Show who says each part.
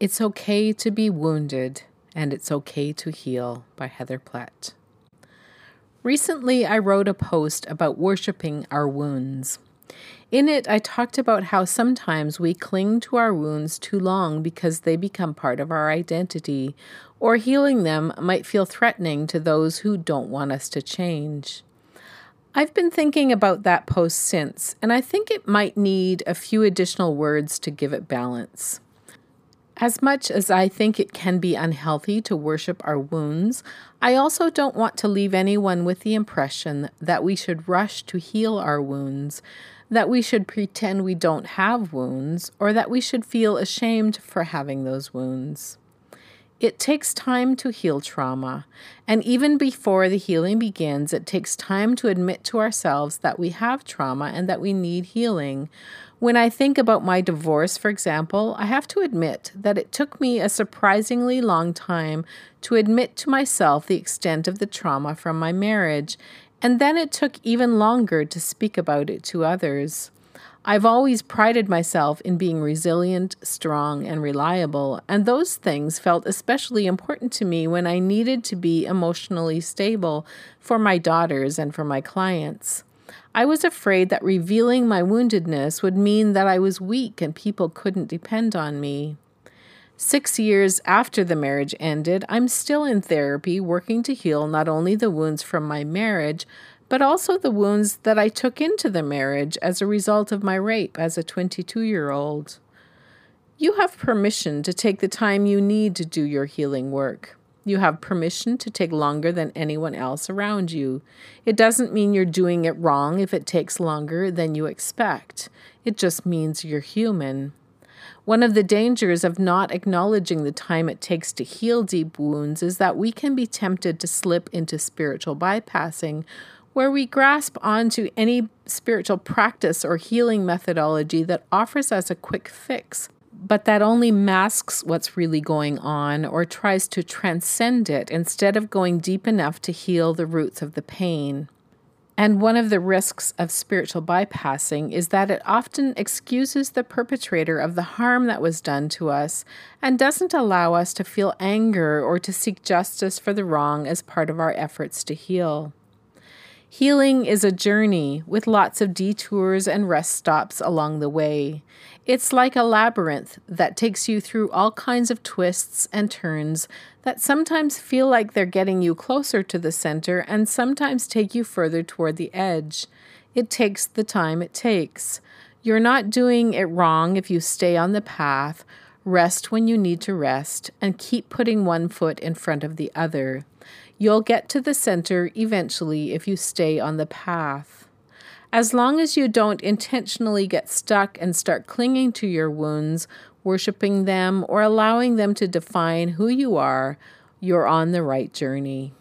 Speaker 1: It's Okay to Be Wounded and It's Okay to Heal by Heather Plett. Recently, I wrote a post about worshiping our wounds. In it, I talked about how sometimes we cling to our wounds too long because they become part of our identity, or healing them might feel threatening to those who don't want us to change. I've been thinking about that post since, and I think it might need a few additional words to give it balance. As much as I think it can be unhealthy to worship our wounds, I also don't want to leave anyone with the impression that we should rush to heal our wounds, that we should pretend we don't have wounds, or that we should feel ashamed for having those wounds. It takes time to heal trauma, and even before the healing begins, it takes time to admit to ourselves that we have trauma and that we need healing. When I think about my divorce, for example, I have to admit that it took me a surprisingly long time to admit to myself the extent of the trauma from my marriage, and then it took even longer to speak about it to others. I've always prided myself in being resilient, strong, and reliable, and those things felt especially important to me when I needed to be emotionally stable for my daughters and for my clients. I was afraid that revealing my woundedness would mean that I was weak and people couldn't depend on me. Six years after the marriage ended, I'm still in therapy working to heal not only the wounds from my marriage, but also the wounds that I took into the marriage as a result of my rape as a 22 year old. You have permission to take the time you need to do your healing work. You have permission to take longer than anyone else around you. It doesn't mean you're doing it wrong if it takes longer than you expect. It just means you're human. One of the dangers of not acknowledging the time it takes to heal deep wounds is that we can be tempted to slip into spiritual bypassing where we grasp onto any spiritual practice or healing methodology that offers us a quick fix, but that only masks what's really going on or tries to transcend it instead of going deep enough to heal the roots of the pain. And one of the risks of spiritual bypassing is that it often excuses the perpetrator of the harm that was done to us and doesn't allow us to feel anger or to seek justice for the wrong as part of our efforts to heal. Healing is a journey with lots of detours and rest stops along the way. It's like a labyrinth that takes you through all kinds of twists and turns that sometimes feel like they're getting you closer to the center and sometimes take you further toward the edge. It takes the time it takes. You're not doing it wrong if you stay on the path, rest when you need to rest, and keep putting one foot in front of the other. You'll get to the center eventually if you stay on the path. As long as you don't intentionally get stuck and start clinging to your wounds, worshiping them, or allowing them to define who you are, you're on the right journey.